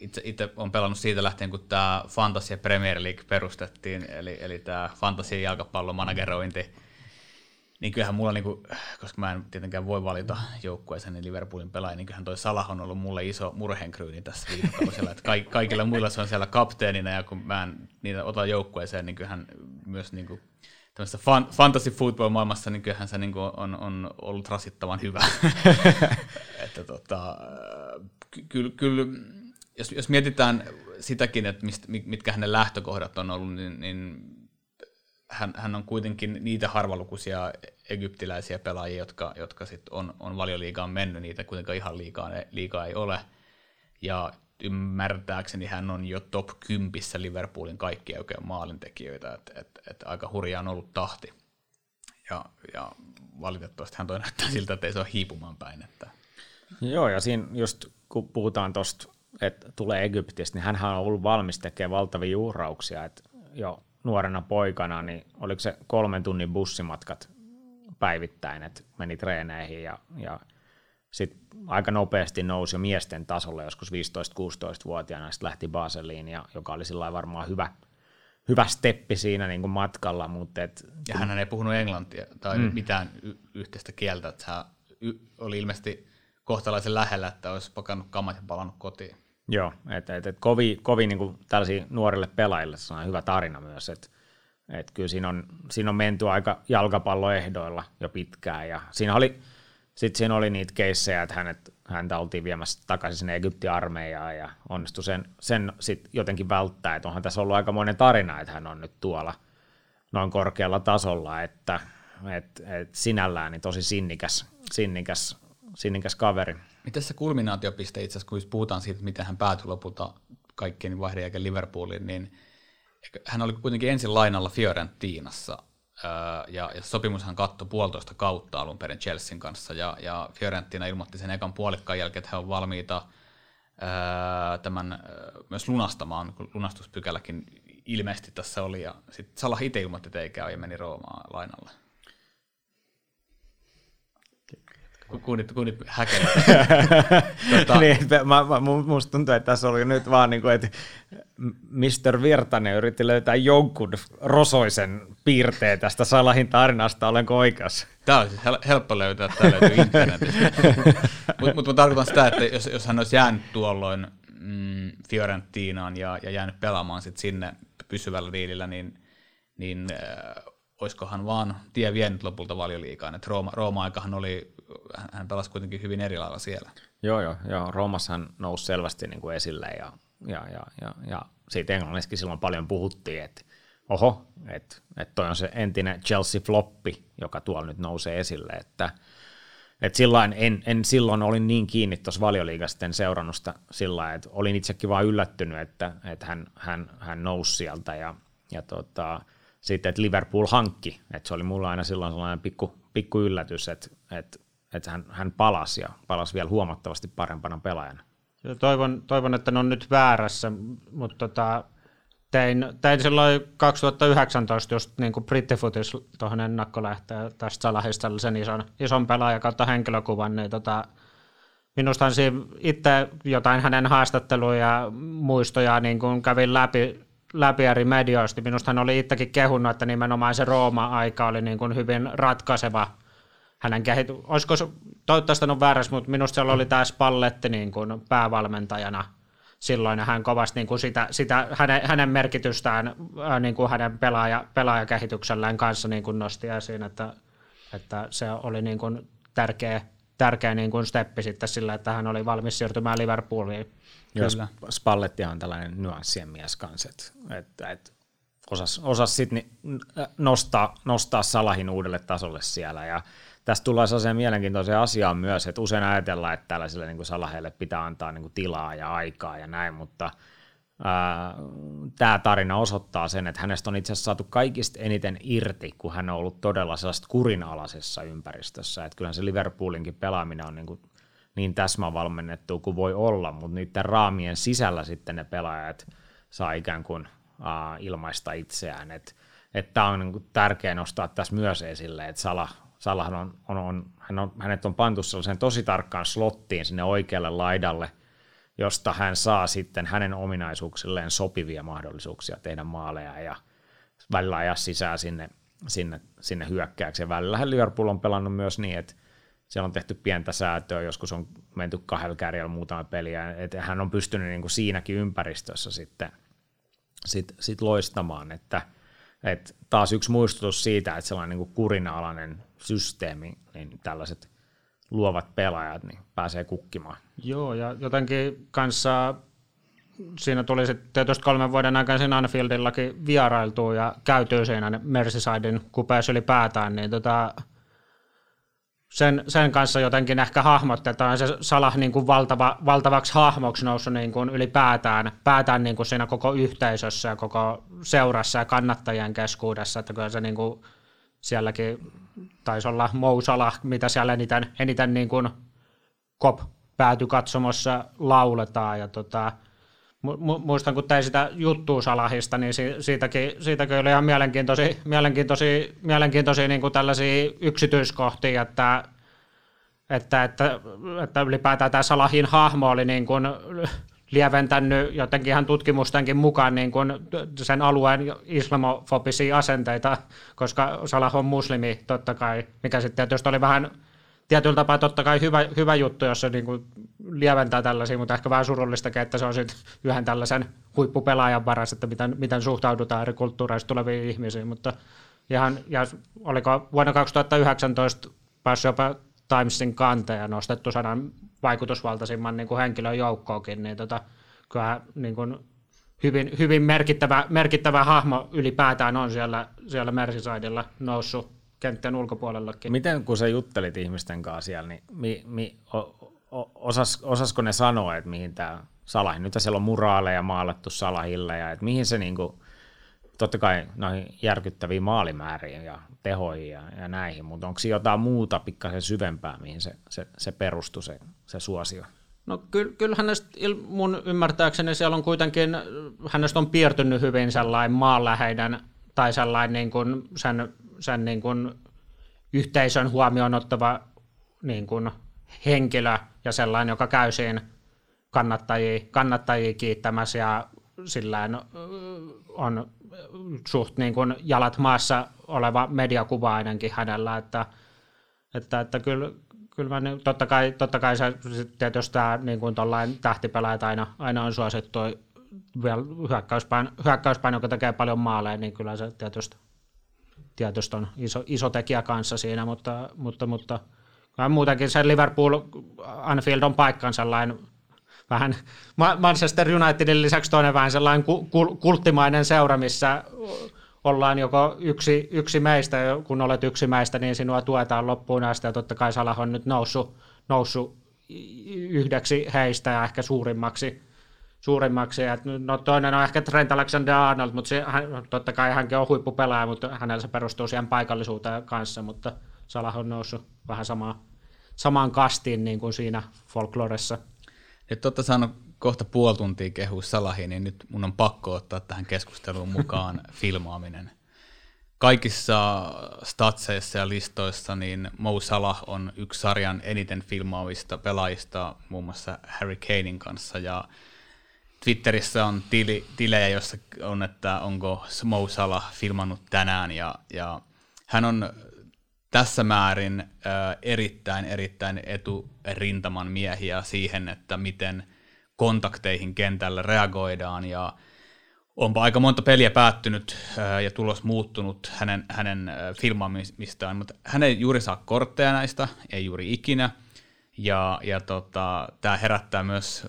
[SPEAKER 3] itse, itse on pelannut siitä lähtien, kun tämä Fantasy Premier League perustettiin, eli, eli tämä Fantasy jalkapallon managerointi, niin kyllähän mulla, niinku, koska mä en tietenkään voi valita joukkueeseen niin Liverpoolin pelaaja, niin kyllähän toi Salah on ollut mulle iso murhenkryyni tässä viikolla, ka- kaikilla muilla se on siellä kapteenina, ja kun mä en niitä ota joukkueeseen, niin kyllähän myös niinku, tämmöisessä fan, fantasy football maailmassa, niin kyllähän se niinku on, on ollut rasittavan hyvä. [LAUGHS] että tota, kyllä, kyllä jos, jos mietitään sitäkin, että mistä, mitkä hänen lähtökohdat on ollut, niin, niin hän, hän on kuitenkin niitä harvalukuisia egyptiläisiä pelaajia, jotka, jotka sit on, on valioliigaan mennyt, niitä kuitenkaan ihan liikaa, liikaa ei ole. Ja ymmärtääkseni hän on jo top 10 Liverpoolin kaikkia oikein maalintekijöitä, että et, et aika hurjaa on ollut tahti. Ja, ja valitettavasti hän toi näyttää siltä, että ei se ole hiipumaan päin. Että.
[SPEAKER 2] Joo, ja siinä just kun puhutaan tuosta että tulee Egyptistä, niin hän on ollut valmis tekemään valtavia uhrauksia, että jo nuorena poikana, niin oliko se kolmen tunnin bussimatkat päivittäin, että meni treeneihin ja, ja sitten aika nopeasti nousi jo miesten tasolle joskus 15-16-vuotiaana, sitten lähti Baseliin, ja, joka oli sillä varmaan hyvä, hyvä steppi siinä niin kuin matkalla. Mutta et,
[SPEAKER 3] ja hän ei puhunut englantia tai mm. mitään y- yhteistä kieltä, että hän y- oli ilmeisesti kohtalaisen lähellä, että olisi pakannut kamat ja palannut kotiin.
[SPEAKER 2] Joo, että et, et kovin, kovin niin kuin tällaisia nuorille pelaajille se on hyvä tarina myös, että et kyllä siinä on, siinä on menty aika jalkapalloehdoilla jo pitkään ja siinä oli, sitten siinä oli niitä keissejä, että hänet, häntä oltiin viemässä takaisin sinne Egyptin armeijaan ja onnistui sen, sen sitten jotenkin välttää, että onhan tässä ollut aikamoinen tarina, että hän on nyt tuolla noin korkealla tasolla, että et, et sinällään niin tosi sinnikäs, sinnikäs, sinnikäs kaveri.
[SPEAKER 3] Miten se kulminaatiopiste itse asiassa, kun puhutaan siitä, miten hän päätyi lopulta kaikkien vaihdon jälkeen Liverpooliin, niin hän oli kuitenkin ensin lainalla Fiorentinassa, ja, ja sopimushan kattoi puolitoista kautta alun perin Chelsean kanssa, ja, ja Fiorentina ilmoitti sen ekan puolikkaan jälkeen, että he on valmiita ää, tämän ää, myös lunastamaan, kun lunastuspykäläkin ilmeisesti tässä oli, ja sitten Salah itse ilmoitti, että ei käy, ja meni Roomaan lainalle. Kuunnit, kuunnit häkelä. [LAUGHS]
[SPEAKER 2] tota... niin, mä, mä, musta tuntuu, että tässä oli nyt vaan niin kuin, että Mr. Virtanen yritti löytää jonkun rosoisen piirteen tästä Salahin tarinasta, olenko oikeassa?
[SPEAKER 3] Tämä on siis helppo löytää, tämä löytyy internetistä. [LAUGHS] Mutta mut mä tarkoitan sitä, että jos, jos hän olisi jäänyt tuolloin mm, Fiorentinaan ja, ja jäänyt pelaamaan sit sinne pysyvällä diilillä, niin, niin äh, olisikohan vaan tie vienyt lopulta valioliikaan. Että Rooma, Rooma-aikahan oli hän pelasi kuitenkin hyvin eri lailla siellä.
[SPEAKER 2] Joo, joo, joo. Roomassa hän nousi selvästi niin kuin esille ja, ja, ja, ja, ja siitä englannissakin silloin paljon puhuttiin, että oho, että, että toi on se entinen Chelsea-floppi, joka tuolla nyt nousee esille, että että sillain, en, en silloin olin niin kiinni tuossa valioliigasta seurannusta sillä että olin itsekin vaan yllättynyt, että, että hän, hän, hän nousi sieltä ja, ja tota, sitten, että Liverpool hankki, että se oli mulla aina silloin sellainen pikku, pikku yllätys, että, että että hän, hän palasi ja palasi vielä huomattavasti parempana pelaajana.
[SPEAKER 4] Toivon, toivon että ne on nyt väärässä, mutta tota, tein, tein silloin 2019 just niin kuin brittifutis tuohon ennakkolähteen tästä Salahista tällaisen ison, ison pelaajan kautta henkilökuvan, niin tota, minusta siinä itse jotain hänen haastatteluja ja muistoja niin kuin kävin läpi, läpi eri medioista, minusta hän oli itsekin kehunut, että nimenomaan se Rooma-aika oli niin kuin hyvin ratkaiseva – hänen kehity... Olisiko se, toivottavasti on väärässä, mutta minusta siellä oli tämä Spalletti niin kuin päävalmentajana silloin, ja hän kovasti niin kuin sitä, sitä hänen, hänen merkitystään niin kuin hänen pelaaja, pelaajakehityksellään kanssa niin kuin nosti esiin, että, että se oli niin kuin tärkeä, tärkeä niin kuin steppi sitten sillä, että hän oli valmis siirtymään Liverpooliin.
[SPEAKER 2] Jos Spalletti on tällainen nyanssien mies kanssa, että, että, että osas, osas sitten nostaa, nostaa Salahin uudelle tasolle siellä, ja Tästä tulee sellaiseen mielenkiintoiseen asiaan myös, että usein ajatellaan, että tällaisille niin kuin salaheille pitää antaa niin kuin tilaa ja aikaa ja näin, mutta tämä tarina osoittaa sen, että hänestä on itse asiassa saatu kaikista eniten irti, kun hän on ollut todella sellaista kurinalaisessa ympäristössä. Että kyllähän se Liverpoolinkin pelaaminen on niin, kuin niin täsmävalmennettu kuin voi olla, mutta niiden raamien sisällä sitten ne pelaajat saa ikään kuin ää, ilmaista itseään. Että tämä on niin tärkeää nostaa tässä myös esille, että Salah Salah on, on, on, hän on, hänet on pantu sellaiseen tosi tarkkaan slottiin sinne oikealle laidalle, josta hän saa sitten hänen ominaisuuksilleen sopivia mahdollisuuksia tehdä maaleja ja välillä ajaa sisään sinne, sinne, sinne hyökkääkseen. Välillä Liverpool on pelannut myös niin, että siellä on tehty pientä säätöä, joskus on menty kahdella kärjellä muutama peliä, että hän on pystynyt niin kuin siinäkin ympäristössä sitten sit, sit loistamaan, että – et taas yksi muistutus siitä, että sellainen niin kurinalainen systeemi, niin tällaiset luovat pelaajat niin pääsee kukkimaan.
[SPEAKER 4] Joo, ja jotenkin kanssa siinä tuli sitten tietysti kolmen vuoden aikana siinä Anfieldillakin vierailtua ja käytyy siinä Merseysidein kupeessa ylipäätään, niin tota, sen, sen kanssa jotenkin ehkä hahmotetaan se Salah niin kuin valtava, valtavaksi hahmoksi noussut niin kuin ylipäätään päätään niin kuin siinä koko yhteisössä ja koko seurassa ja kannattajien keskuudessa, että kyllä se niin kuin sielläkin taisi olla Mou Salah, mitä siellä eniten, eniten niin kuin kop päätykatsomossa lauletaan. Ja tota, muistan, kun tein sitä juttua Salahista, niin siitäkin, siitäkin oli ihan mielenkiintoisia, mielenkiintoisia, mielenkiintoisia niin kuin tällaisia yksityiskohtia, että että, että, että ylipäätään tämä Salahin hahmo oli niin kuin lieventänyt jotenkin ihan tutkimustenkin mukaan niin kuin sen alueen islamofobisia asenteita, koska Salah on muslimi totta kai, mikä sitten tietysti oli vähän tietyllä tapaa totta kai hyvä, hyvä juttu, jos se niin kuin lieventää tällaisia, mutta ehkä vähän surullistakin, että se on sitten yhden tällaisen huippupelaajan varas, että miten, miten suhtaudutaan eri kulttuureista tuleviin ihmisiin, mutta ihan, ja oliko vuonna 2019 päässyt jopa Timesin kanteen ja nostettu sanan vaikutusvaltaisimman niin kuin henkilön joukkoonkin, niin tota, kyllä niin kuin hyvin, hyvin merkittävä, merkittävä hahmo ylipäätään on siellä, siellä Merseysidella noussut kenttien ulkopuolellakin.
[SPEAKER 2] Miten kun sä juttelit ihmisten kanssa siellä, niin mi, mi, o, o, osas, osasko ne sanoa, että mihin tämä Salahin, nyt siellä on muraaleja maalattu Salahille, ja että mihin se niinku, totta kai noihin järkyttäviin maalimääriin ja tehoihin ja, ja näihin, mutta onko jotain muuta pikkasen syvempää, mihin se, se, se perustuu, se, se suosio?
[SPEAKER 4] No kyllä, kyllä hänestä, mun ymmärtääkseni siellä on kuitenkin, hänestä on piirtynyt hyvin sellainen maanläheinen tai sellainen niin kuin sen, sen niin kuin yhteisön huomioon ottava niin kuin henkilö ja sellainen, joka käy siinä kannattajia, kannattajia kiittämässä ja sillä on suht niin kuin jalat maassa oleva mediakuva ainakin hänellä, että, että, että kyllä, kyllä mä, totta kai, totta kai se, tietysti tämä niin kuin aina, aina on suosittu vielä hyökkäyspäin, hyökkäyspäin, joka tekee paljon maaleja, niin kyllä se tietysti, tietysti on iso, iso tekijä kanssa siinä, mutta, mutta, mutta muutenkin se Liverpool Anfield on paikkaan sellainen vähän Manchester Unitedin lisäksi toinen vähän sellainen kulttimainen seura, missä ollaan joko yksi, yksi meistä, kun olet yksi meistä, niin sinua tuetaan loppuun asti, ja totta kai Salah on nyt noussut, noussut yhdeksi heistä ja ehkä suurimmaksi, suurimmaksi. Ja no toinen on ehkä Trent Alexander-Arnold, mutta se, hän, totta kai hänkin on huippupelaaja, mutta hänellä se perustuu siihen paikallisuuteen kanssa, mutta Salah on noussut vähän samaan, samaan kastiin niin kuin siinä folkloressa.
[SPEAKER 3] Nyt olette saanut kohta puoli tuntia kehua Salahi, niin nyt mun on pakko ottaa tähän keskusteluun mukaan [LAUGHS] filmaaminen. Kaikissa statseissa ja listoissa niin Mo Salah on yksi sarjan eniten filmaavista pelaajista muun muassa Harry Kanein kanssa ja Twitterissä on tili, tilejä, jossa on, että onko Mo Salah filmannut tänään ja, ja hän on tässä määrin äh, erittäin, erittäin eturintaman miehiä siihen, että miten kontakteihin kentällä reagoidaan. Ja onpa aika monta peliä päättynyt äh, ja tulos muuttunut hänen, hänen äh, filmaamistaan, mutta hän ei juuri saa kortteja näistä, ei juuri ikinä, ja, ja tota, tämä herättää myös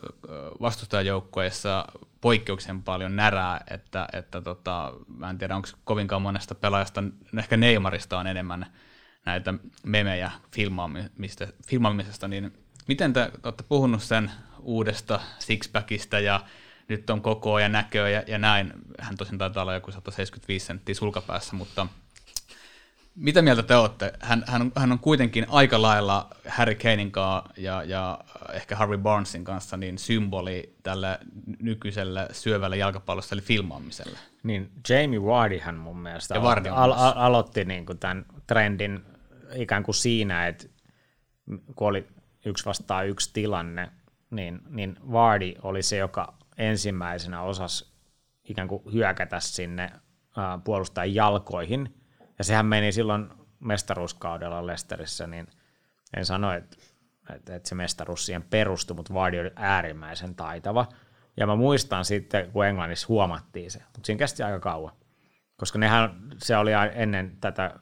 [SPEAKER 3] vastustajajoukkueessa poikkeuksen paljon närää, että, että tota, mä en tiedä, onko kovinkaan monesta pelaajasta, ehkä Neymarista on enemmän näitä memejä filmaamisesta, filmaamisesta, niin miten te olette puhunut sen uudesta sixpackista ja nyt on koko ja näköä ja, ja näin. Hän tosin taitaa olla joku 175 senttiä sulkapäässä, mutta mitä mieltä te olette? Hän, hän, hän on kuitenkin aika lailla Harry Kanein kanssa ja, ja ehkä Harvey Barnesin kanssa niin symboli tälle nykyiselle syövälle jalkapallossa eli filmaamiselle.
[SPEAKER 2] Niin Jamie Vardyhan mun mielestä ja aloitti, al- al- aloitti niin kuin tämän trendin ikään kuin siinä, että kun oli yksi vastaan yksi tilanne, niin, niin Vardy oli se, joka ensimmäisenä osasi ikään kuin hyökätä sinne puolustajan jalkoihin, ja sehän meni silloin mestaruuskaudella Lesterissä, niin en sano, että, että, että se mestaruus siihen perustui, mutta Vardy oli äärimmäisen taitava, ja mä muistan sitten, kun Englannissa huomattiin se, mutta siinä kesti aika kauan, koska nehän, se oli ennen tätä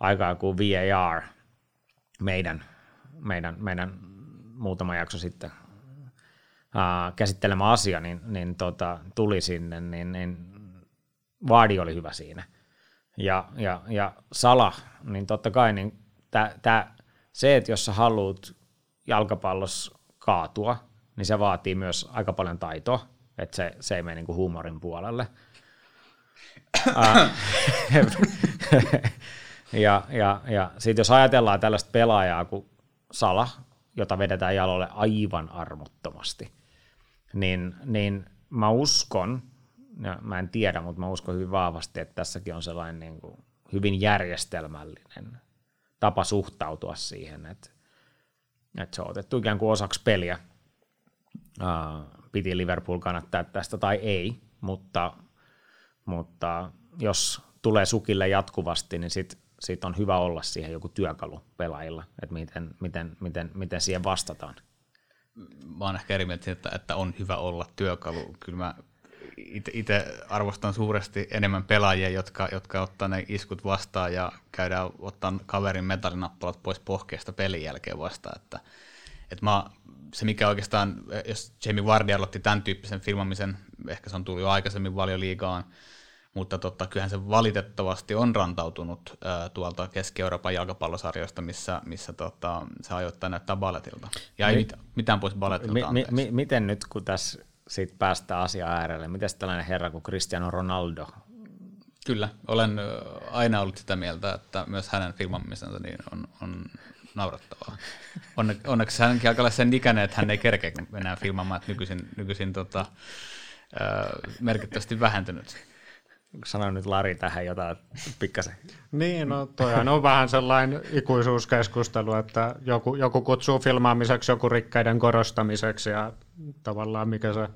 [SPEAKER 2] aikaa kuin VAR, meidän, meidän, meidän muutama jakso sitten ää, käsittelemä asia, niin, niin tota, tuli sinne, niin, niin Vaadi oli hyvä siinä. Ja, ja, ja Sala, niin totta kai niin tää, tää, se, että jos sä haluat jalkapallossa kaatua, niin se vaatii myös aika paljon taitoa, että se, se ei mene niin kuin huumorin puolelle. [LAUGHS] [LAUGHS] Ja, ja, ja sitten jos ajatellaan tällaista pelaajaa kuin Sala, jota vedetään jalolle aivan armottomasti, niin, niin mä uskon, ja mä en tiedä, mutta mä uskon hyvin vahvasti, että tässäkin on sellainen niin kuin hyvin järjestelmällinen tapa suhtautua siihen, että, että se on otettu ikään kuin osaksi peliä. Uh, piti Liverpool kannattaa tästä tai ei, mutta, mutta jos tulee sukille jatkuvasti, niin sitten sit on hyvä olla siihen joku työkalu pelaajilla, että miten, miten, miten, miten siihen vastataan.
[SPEAKER 3] Mä oon ehkä eri mieltä että, että on hyvä olla työkalu. Kyllä mä itse arvostan suuresti enemmän pelaajia, jotka, jotka ottaa ne iskut vastaan ja käydään ottaa kaverin metallinappalat pois pohkeesta pelin jälkeen vastaan. Että, että mä, se mikä oikeastaan, jos Jamie Vardy aloitti tämän tyyppisen filmamisen, ehkä se on tullut jo aikaisemmin valioliigaan, mutta totta, kyllähän se valitettavasti on rantautunut äh, tuolta Keski-Euroopan jalkapallosarjoista, missä, missä tota, se ajoittaa näyttää balletilta. Ja ei mit, mitään pois balletilta,
[SPEAKER 2] mi, mi, Miten nyt, kun tässä siitä päästään asiaan äärelle, miten tällainen herra kuin Cristiano Ronaldo?
[SPEAKER 3] Kyllä, olen aina ollut sitä mieltä, että myös hänen filmamisensa niin on, on naurattavaa. Onne, onneksi hänkin alkaa olla sen ikäinen, että hän ei kerkeä enää filmaamaan, että nykyisin, nykyisin tota, merkittävästi vähentynyt
[SPEAKER 2] sano nyt Lari tähän jotain pikkasen.
[SPEAKER 4] Niin, no toi on vähän sellainen ikuisuuskeskustelu, että joku, joku kutsuu filmaamiseksi, joku rikkaiden korostamiseksi ja tavallaan mikä se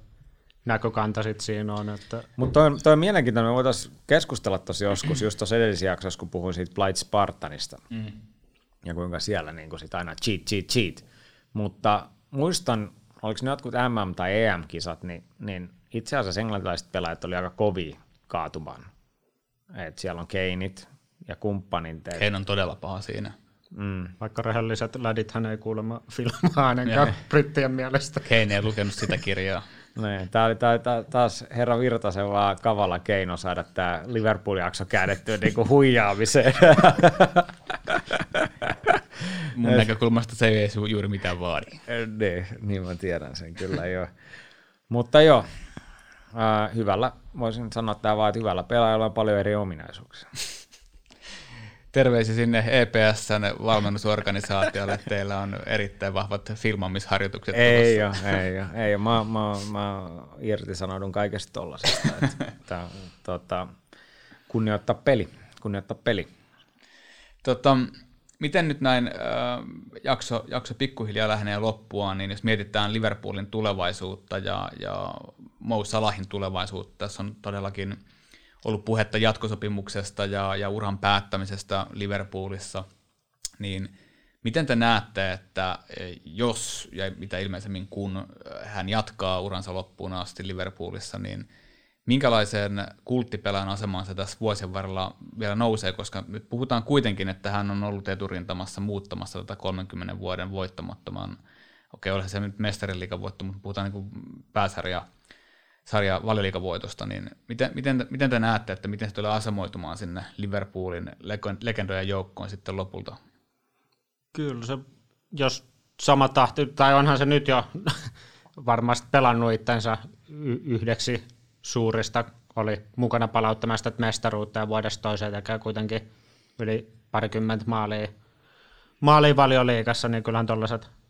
[SPEAKER 4] näkökanta sitten siinä on. Että...
[SPEAKER 2] Mutta toi, toi on mielenkiintoinen, me voitaisiin keskustella tosi joskus, just tuossa edellisessä jaksossa, kun puhuin siitä Blight Spartanista, mm. ja kuinka siellä niin kun sit aina cheat, cheat, cheat. Mutta muistan, oliko ne jotkut MM- tai EM-kisat, niin, niin itse asiassa englantilaiset pelaajat oli aika kovia kaatumaan. Et siellä on Keinit ja kumppanit.
[SPEAKER 3] Kein on todella paha siinä.
[SPEAKER 4] Mm. Vaikka rehelliset lädit hän ei kuulemma filmaa ainakaan brittien mielestä.
[SPEAKER 3] Kein ei lukenut sitä kirjaa. [LAUGHS]
[SPEAKER 2] Niin, tämä oli tää, tää, taas herra Virtasen vaan kavalla keino saada tämä Liverpool-jakso käännettyä niinku huijaamiseen. [LAUGHS]
[SPEAKER 3] Mun näkökulmasta se ei juuri mitään vaadi.
[SPEAKER 2] niin, niin mä tiedän sen kyllä jo. Mutta joo, äh, hyvällä, voisin sanoa että vaan, että hyvällä pelaajalla on paljon eri ominaisuuksia. [LAUGHS]
[SPEAKER 3] Terveisiä sinne EPSn valmennusorganisaatiolle. Teillä on erittäin vahvat filmamisharjoitukset.
[SPEAKER 2] Ei ole, ei ole. Ei ole. Mä, mä, mä irtisanoudun kaikesta tollasesta. Että, [LAUGHS] tota, kunnioittaa peli. Kunnioittaa peli.
[SPEAKER 3] Tota, miten nyt näin äh, jakso, jakso pikkuhiljaa lähenee loppuaan, niin jos mietitään Liverpoolin tulevaisuutta ja, ja Mo Salahin tulevaisuutta, tässä on todellakin ollut puhetta jatkosopimuksesta ja, ja uran päättämisestä Liverpoolissa, niin miten te näette, että jos ja mitä ilmeisemmin kun hän jatkaa uransa loppuun asti Liverpoolissa, niin – minkälaiseen kulttipelän asemaan se tässä vuosien varrella vielä nousee, koska nyt puhutaan kuitenkin, että hän on ollut eturintamassa muuttamassa tätä 30 vuoden voittamattoman, okei, okay, se nyt mestariliikavoitto, mutta puhutaan niin pääsarja sarja valioliikavoitosta, niin miten, miten, miten te näette, että miten se tulee asemoitumaan sinne Liverpoolin legendojen joukkoon sitten lopulta?
[SPEAKER 4] Kyllä se, jos sama tahti, tai onhan se nyt jo [LAUGHS] varmasti pelannut itsensä yhdeksi suurista oli mukana palauttamasta mestaruutta ja vuodesta toiseen tekee kuitenkin yli parikymmentä maalia, valioliikassa, niin kyllähän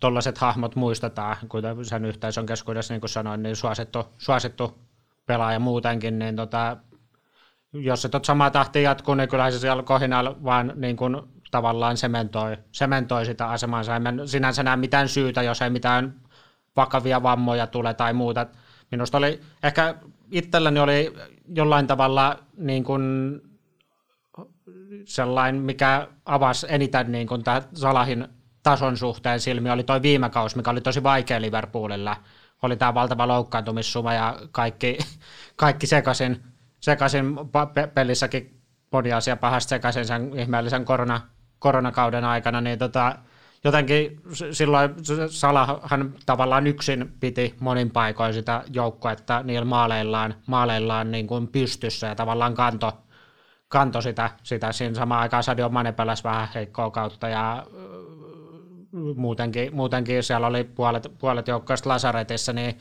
[SPEAKER 4] tollaset hahmot muistetaan, kuten sen yhteisön keskuudessa, niin kuin sanoin, niin suosittu, suosittu pelaaja muutenkin, niin tota, jos se tot samaa tahtia jatkuu, niin kyllähän se siellä kohinalla vaan niin kuin tavallaan sementoi, sementoi sitä asemansa. En sinänsä näe mitään syytä, jos ei mitään vakavia vammoja tule tai muuta. Minusta oli ehkä itselläni oli jollain tavalla niin kuin sellainen, mikä avasi eniten niin kuin tämä Salahin tason suhteen silmi, oli toi viime kausi, mikä oli tosi vaikea Liverpoolilla. Oli tämä valtava loukkaantumissuma ja kaikki, [LAUGHS] kaikki sekaisin, sekaisin pelissäkin moni asia pahasti sekaisin sen ihmeellisen korona, koronakauden aikana, niin tota, jotenkin silloin Salahan tavallaan yksin piti monin paikoin sitä joukkoetta niillä maaleillaan, maaleillaan niin kuin pystyssä ja tavallaan kanto, kanto sitä, sitä. Siinä samaan aikaan Sadio Mane pelasi vähän heikkoa kautta ja muutenkin, muutenkin siellä oli puolet, puolet joukkoista lasaretissa, niin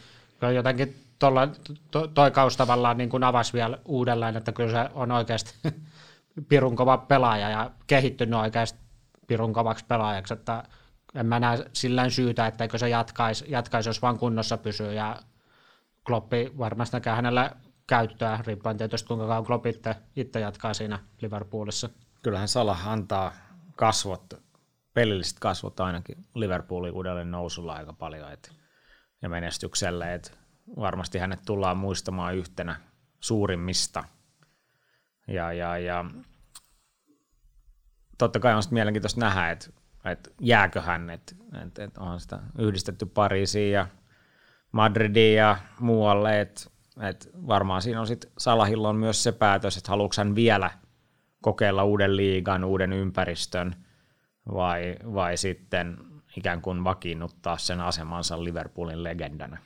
[SPEAKER 4] jotenkin tolla, to, toi kausi tavallaan niin kuin avasi vielä uudelleen, että kyllä se on oikeasti [LAUGHS] pirun kova pelaaja ja kehittynyt oikeasti pirun kovaksi pelaajaksi, että en mä näe sillä syytä, etteikö se jatkaisi, jatkaisi, jos vaan kunnossa pysyy ja Kloppi varmasti näkee hänellä käyttöä, riippuen tietysti kuinka kauan Klopp itse, itse jatkaa siinä Liverpoolissa.
[SPEAKER 2] Kyllähän Salah antaa kasvot pelilliset kasvot ainakin Liverpoolin uudelleen nousulla aika paljon et, ja menestykselle, että varmasti hänet tullaan muistamaan yhtenä suurimmista. Ja, ja, ja totta kai on sitten mielenkiintoista nähdä, että, että jääkö hän, että, että, että on sitä yhdistetty Pariisiin ja Madridiin ja muualle, että, että varmaan siinä on sitten Salahilla on myös se päätös, että haluatko hän vielä kokeilla uuden liigan, uuden ympäristön vai, vai sitten ikään kuin vakiinnuttaa sen asemansa Liverpoolin legendana.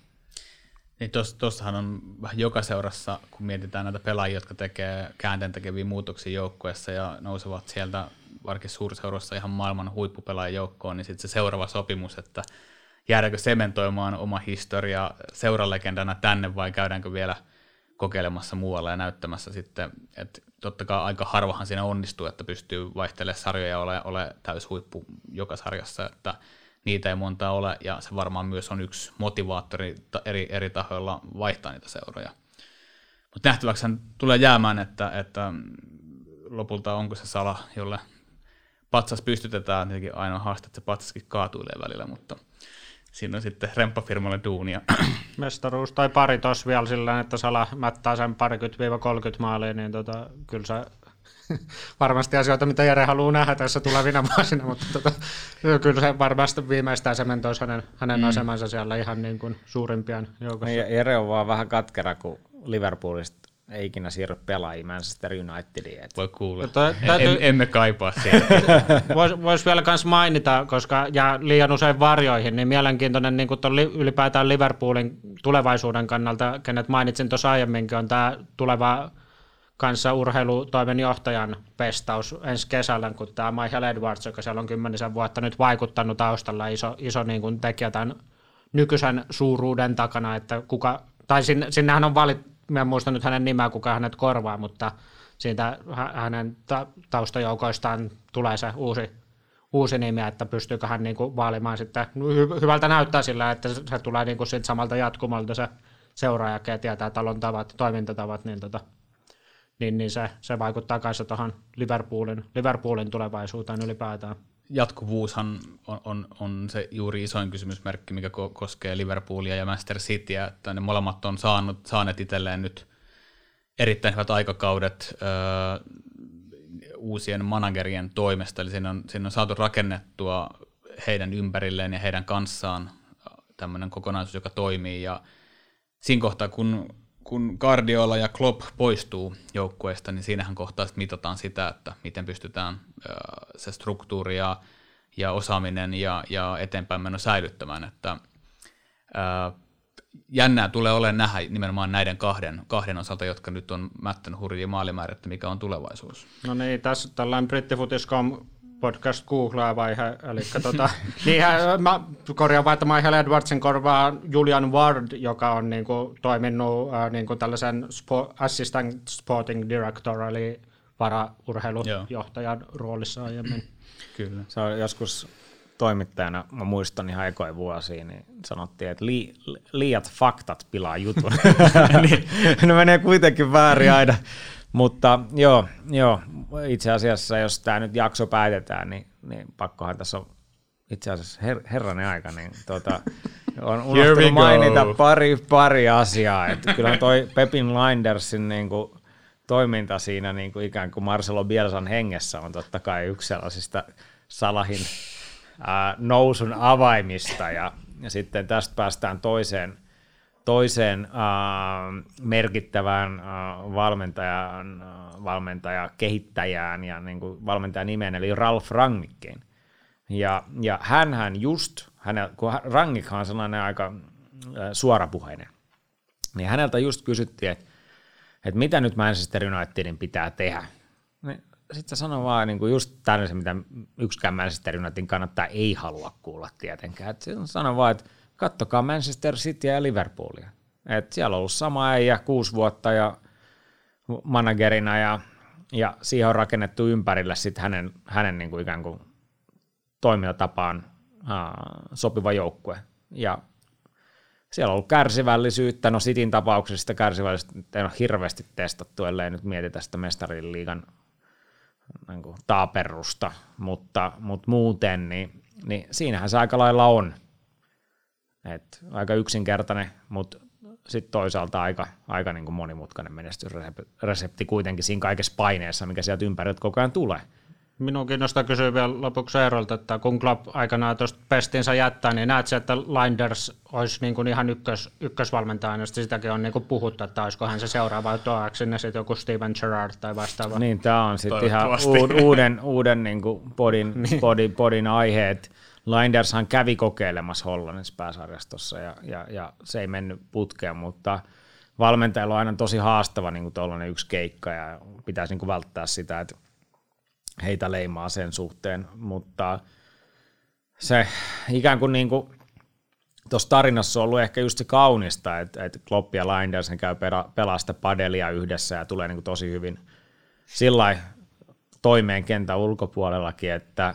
[SPEAKER 3] Niin tuossahan on joka seurassa, kun mietitään näitä pelaajia, jotka tekee käänteen tekeviä muutoksia joukkueessa ja nousevat sieltä varsinkin suurseurossa ihan maailman huippupelaajien joukkoon, niin sitten se seuraava sopimus, että jäädäänkö sementoimaan oma historia seuralegendana tänne vai käydäänkö vielä kokeilemassa muualla ja näyttämässä sitten, että totta kai aika harvahan siinä onnistuu, että pystyy vaihtelemaan sarjoja ja ole, ole täys huippu joka sarjassa, että niitä ei monta ole, ja se varmaan myös on yksi motivaattori eri, eri tahoilla vaihtaa niitä seuroja. Mutta nähtäväksi tulee jäämään, että, että lopulta onko se sala, jolle patsas pystytetään, tietenkin ainoa haaste, että se patsaskin kaatuilee välillä, mutta siinä on sitten remppafirmalle duunia. [CLEARS THROAT]
[SPEAKER 4] Mestaruus tai pari tos vielä sillä että Sala mättää sen parikymmentä 30 maalia, niin tota, kyllä se [LAUGHS] varmasti asioita, mitä Jere haluaa nähdä tässä tulevina vuosina, mutta tota, kyllä se varmasti viimeistään sementoisi hänen, hänen mm. asemansa siellä ihan niin kuin suurimpien joukossa.
[SPEAKER 2] Jere on vaan vähän katkera, kun Liverpoolista ei ikinä siirry pelaajia Manchester Unitediin. Et.
[SPEAKER 3] Voi kuulla. Täytyy... En, emme kaipaa sitä. [LAUGHS]
[SPEAKER 4] Voisi vois vielä kans mainita, koska jää liian usein varjoihin, niin mielenkiintoinen niin kuin ylipäätään Liverpoolin tulevaisuuden kannalta, kenet mainitsin tuossa aiemminkin, on tämä tuleva kanssa urheilutoimenjohtajan pestaus ensi kesällä, kun tämä Michael Edwards, joka siellä on kymmenisen vuotta nyt vaikuttanut taustalla, iso, iso niin kuin tekijä tämän nykyisen suuruuden takana, että kuka, tai sinne, sinnehän on valittu, mä en muista nyt hänen nimeä, kuka hänet korvaa, mutta siitä hänen taustajoukoistaan tulee se uusi, uusi nimi, että pystyykö hän niin kuin vaalimaan sitten, hy- hyvältä näyttää sillä, että se tulee niin kuin samalta jatkumalta se seuraaja, ja tietää talon tavat, toimintatavat, niin tota, niin, niin se, se vaikuttaa kanssa tuohon Liverpoolin, Liverpoolin tulevaisuuteen ylipäätään.
[SPEAKER 3] Jatkuvuushan on, on, on se juuri isoin kysymysmerkki, mikä ko- koskee Liverpoolia ja Manchester Cityä, että ne molemmat on saanut, saaneet itselleen nyt erittäin hyvät aikakaudet öö, uusien managerien toimesta, eli siinä on, siinä on saatu rakennettua heidän ympärilleen ja heidän kanssaan tämmöinen kokonaisuus, joka toimii, ja siinä kohtaa, kun kun Guardiola ja Klopp poistuu joukkueesta, niin siinähän kohtaa mitataan sitä, että miten pystytään se struktuuri ja, ja osaaminen ja, ja eteenpäin säilyttämään. Että, ää, jännää tulee olemaan nähdä nimenomaan näiden kahden, kahden osalta, jotka nyt on mättänyt hurjia maalimäärättä, mikä on tulevaisuus.
[SPEAKER 4] No niin, tässä tällainen brittifutis.com podcast googlaa vaihe, eli tota, niin, mä korjaan vaan, että Michael Edwardsin korvaa Julian Ward, joka on niin kuin, toiminut äh, niin kuin tällaisen spo, assistant sporting director, eli varaurheilujohtajan Joo. roolissa aiemmin.
[SPEAKER 2] Kyllä. Se on joskus toimittajana, mä muistan ihan ekoja vuosia, niin sanottiin, että li, liiat faktat pilaa jutun. [LAUGHS] [LAUGHS] niin, ne menee kuitenkin väärin aina. Mutta joo, joo, itse asiassa jos tämä nyt jakso päätetään, niin, niin pakkohan tässä on itse asiassa her, herranen aika, niin tuota, on unohtunut mainita pari, pari asiaa. Että kyllähän toi Pepin Lindersin niin kuin, toiminta siinä niin kuin ikään kuin Marcelo Bielsan hengessä on totta kai yksi sellaisista Salahin ää, nousun avaimista. Ja, ja sitten tästä päästään toiseen – toiseen äh, merkittävään äh, valmentajan, äh, valmentajakehittäjään ja niin kuin valmentajan nimeen, eli Ralf Rangnickeen. Ja, ja hänhän just, hänellä, kun Rangnickhan on sellainen aika äh, suorapuheinen, niin häneltä just kysyttiin, että, että mitä nyt Manchester Unitedin pitää tehdä. Niin sitten sanoi vaan niin kuin just tällaisen, mitä yksikään Manchester Unitedin kannattaa ei halua kuulla tietenkään. se sanoi vaan, että kattokaa Manchester City ja Liverpoolia. Et siellä on ollut sama äijä kuusi vuotta ja managerina ja, ja siihen on rakennettu ympärille sit hänen, hänen niin kuin ikään kuin toimintatapaan ää, sopiva joukkue. Ja siellä on ollut kärsivällisyyttä, no Sitin tapauksessa kärsivällisyyttä ei ole hirveästi testattu, ellei nyt mietitä sitä mestariliigan niin kuin taaperusta, mutta, mutta muuten, niin, niin siinähän se aika lailla on. Et aika yksinkertainen, mutta sitten toisaalta aika, aika niin kuin monimutkainen menestysresepti kuitenkin siinä kaikessa paineessa, mikä sieltä ympäriltä koko ajan tulee.
[SPEAKER 4] Minun kiinnostaa kysyä vielä lopuksi Eerolta, että kun Klopp aikanaan tuosta pestinsä jättää, niin näet että Linders olisi niin kuin ihan ykkös, ykkösvalmentaja, ja sitäkin on niin kuin puhuttu, että olisiko hän se seuraava, tuodaanko sinne sitten joku Steven Gerrard tai vastaava.
[SPEAKER 2] Niin, tämä on sitten ihan uuden, uuden [LAUGHS] niin kuin podin, podin, podin aiheet. Lindershan kävi kokeilemassa Hollannissa pääsarjastossa ja, ja, ja, se ei mennyt putkeen, mutta valmentajalla on aina tosi haastava niin kuin yksi keikka ja pitäisi niin kuin välttää sitä, että heitä leimaa sen suhteen, mutta se ikään kuin, niin kuin tuossa tarinassa on ollut ehkä just se kaunista, että, että Klopp ja Lindersen käy pelaa padelia yhdessä ja tulee niin kuin tosi hyvin sillä toimeen kentän ulkopuolellakin, että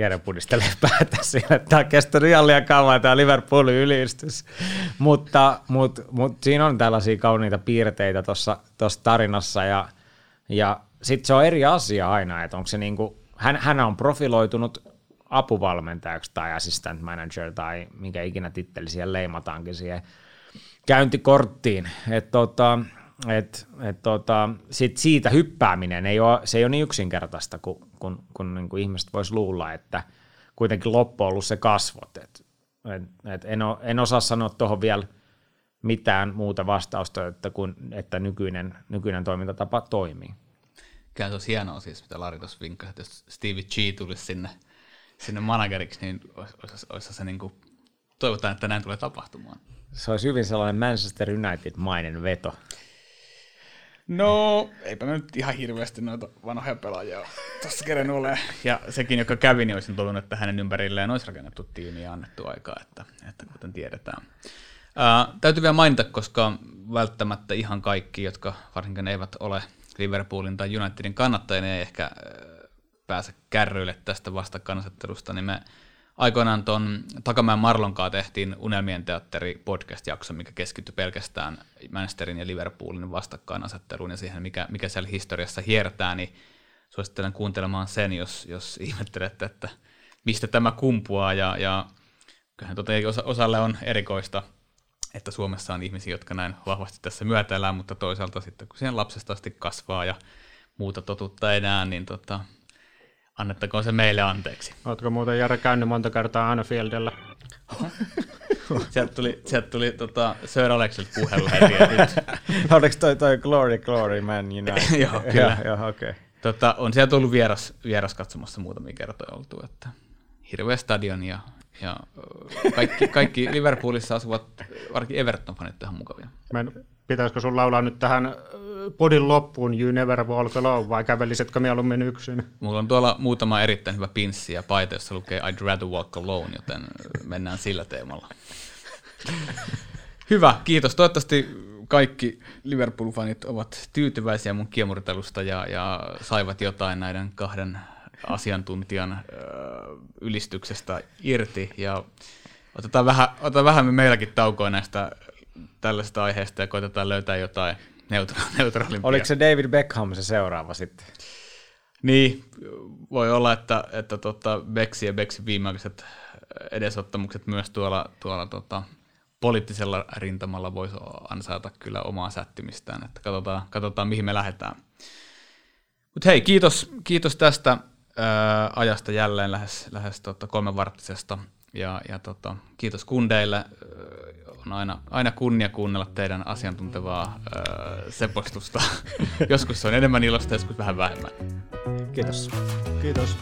[SPEAKER 2] Jere pudistelee päätä sille, että tämä on kestänyt ihan liian kauan tämä Liverpoolin ylistys. mutta, mutta, mutta, siinä on tällaisia kauniita piirteitä tuossa tarinassa ja, ja sitten se on eri asia aina, että onko se niinku, hän, hän on profiloitunut apuvalmentajaksi tai assistant manager tai minkä ikinä titteli siellä leimataankin siihen käyntikorttiin. Et tota, et, et tota, sit siitä hyppääminen ei ole, se ei ole niin yksinkertaista, kun, kun, kun niin kuin ihmiset vois luulla, että kuitenkin loppu on ollut se kasvot. Et, et, et en, o, en osaa sanoa tuohon vielä mitään muuta vastausta, että, kun, että nykyinen, nykyinen toimintatapa toimii.
[SPEAKER 3] Kyllä se olisi hienoa siis, mitä Lari tuossa vinkkasi, että jos Stevie G tulisi sinne, sinne manageriksi, niin olisi, olisi, olisi se niin kuin, toivotaan, että näin tulee tapahtumaan.
[SPEAKER 2] Se olisi hyvin sellainen Manchester United-mainen veto.
[SPEAKER 3] No, eipä nyt ihan hirveästi noita vanhoja pelaajia tuossa kerran ole. Ja sekin, joka kävi, niin olisin toivonut, että hänen ympärilleen olisi rakennettu tiimi ja annettu aikaa, että, että kuten tiedetään. Ää, täytyy vielä mainita, koska välttämättä ihan kaikki, jotka varsinkin eivät ole Liverpoolin tai Unitedin kannattajia, ei ehkä pääse kärryille tästä vastakkainasettelusta, niin me aikoinaan tuon Takamäen Marlonkaa tehtiin Unelmien teatteri podcast-jakso, mikä keskittyi pelkästään Manchesterin ja Liverpoolin vastakkainasetteluun ja siihen, mikä, mikä siellä historiassa hiertää, niin suosittelen kuuntelemaan sen, jos, jos ihmettelette, että mistä tämä kumpuaa, ja, ja kyllähän tota osa, osalle on erikoista, että Suomessa on ihmisiä, jotka näin vahvasti tässä myötäillään, mutta toisaalta sitten kun siihen lapsesta asti kasvaa ja muuta totutta enää, niin tota, annettakoon se meille anteeksi.
[SPEAKER 4] Oletko muuten Jare käynyt monta kertaa Anfieldillä? [LAUGHS]
[SPEAKER 3] sieltä tuli, sieltä tuli tota, Sir Alexilta puhelu heti. [LAUGHS]
[SPEAKER 2] Oliko toi, toi Glory Glory Man United? [LAUGHS]
[SPEAKER 3] joo, kyllä.
[SPEAKER 2] joo, okay.
[SPEAKER 3] tota, on sieltä ollut vieras, vieras katsomassa muutamia kertoja oltu, että hirveä stadion ja, ja kaikki, kaikki Liverpoolissa asuvat, varsinkin Everton-fanit tähän mukavia.
[SPEAKER 4] Men, pitäisikö sun laulaa nyt tähän podin loppuun You Never Walk Alone, vai kävelisitkö mieluummin yksin?
[SPEAKER 3] Mulla on tuolla muutama erittäin hyvä pinssi ja paita, jossa lukee I'd rather walk alone, joten mennään sillä teemalla. hyvä, kiitos. Toivottavasti kaikki Liverpool-fanit ovat tyytyväisiä mun kiemurtelusta ja, ja saivat jotain näiden kahden asiantuntijan ylistyksestä irti. Ja otetaan vähän, otetaan vähän meilläkin taukoa näistä tällaista aiheesta ja koitetaan löytää jotain neutra- [LAUGHS] neutraalimpia.
[SPEAKER 2] Oliko se David Beckham se seuraava sitten?
[SPEAKER 3] Niin, voi olla, että, että tota Beksi ja Beksi viimeaikaiset edesottamukset myös tuolla, tuolla tota, poliittisella rintamalla voisi ansaita kyllä omaa sättimistään, että katsotaan, katsotaan mihin me lähdetään. Mutta hei, kiitos, kiitos tästä ää, ajasta jälleen lähes, lähes tota, kolmenvarttisesta ja, ja tota, kiitos kundeille on aina, aina kunnia kuunnella teidän asiantuntevaa öö, sepostusta. [LAUGHS] joskus se on enemmän ilosta, joskus vähän vähemmän.
[SPEAKER 2] Kiitos.
[SPEAKER 4] Kiitos.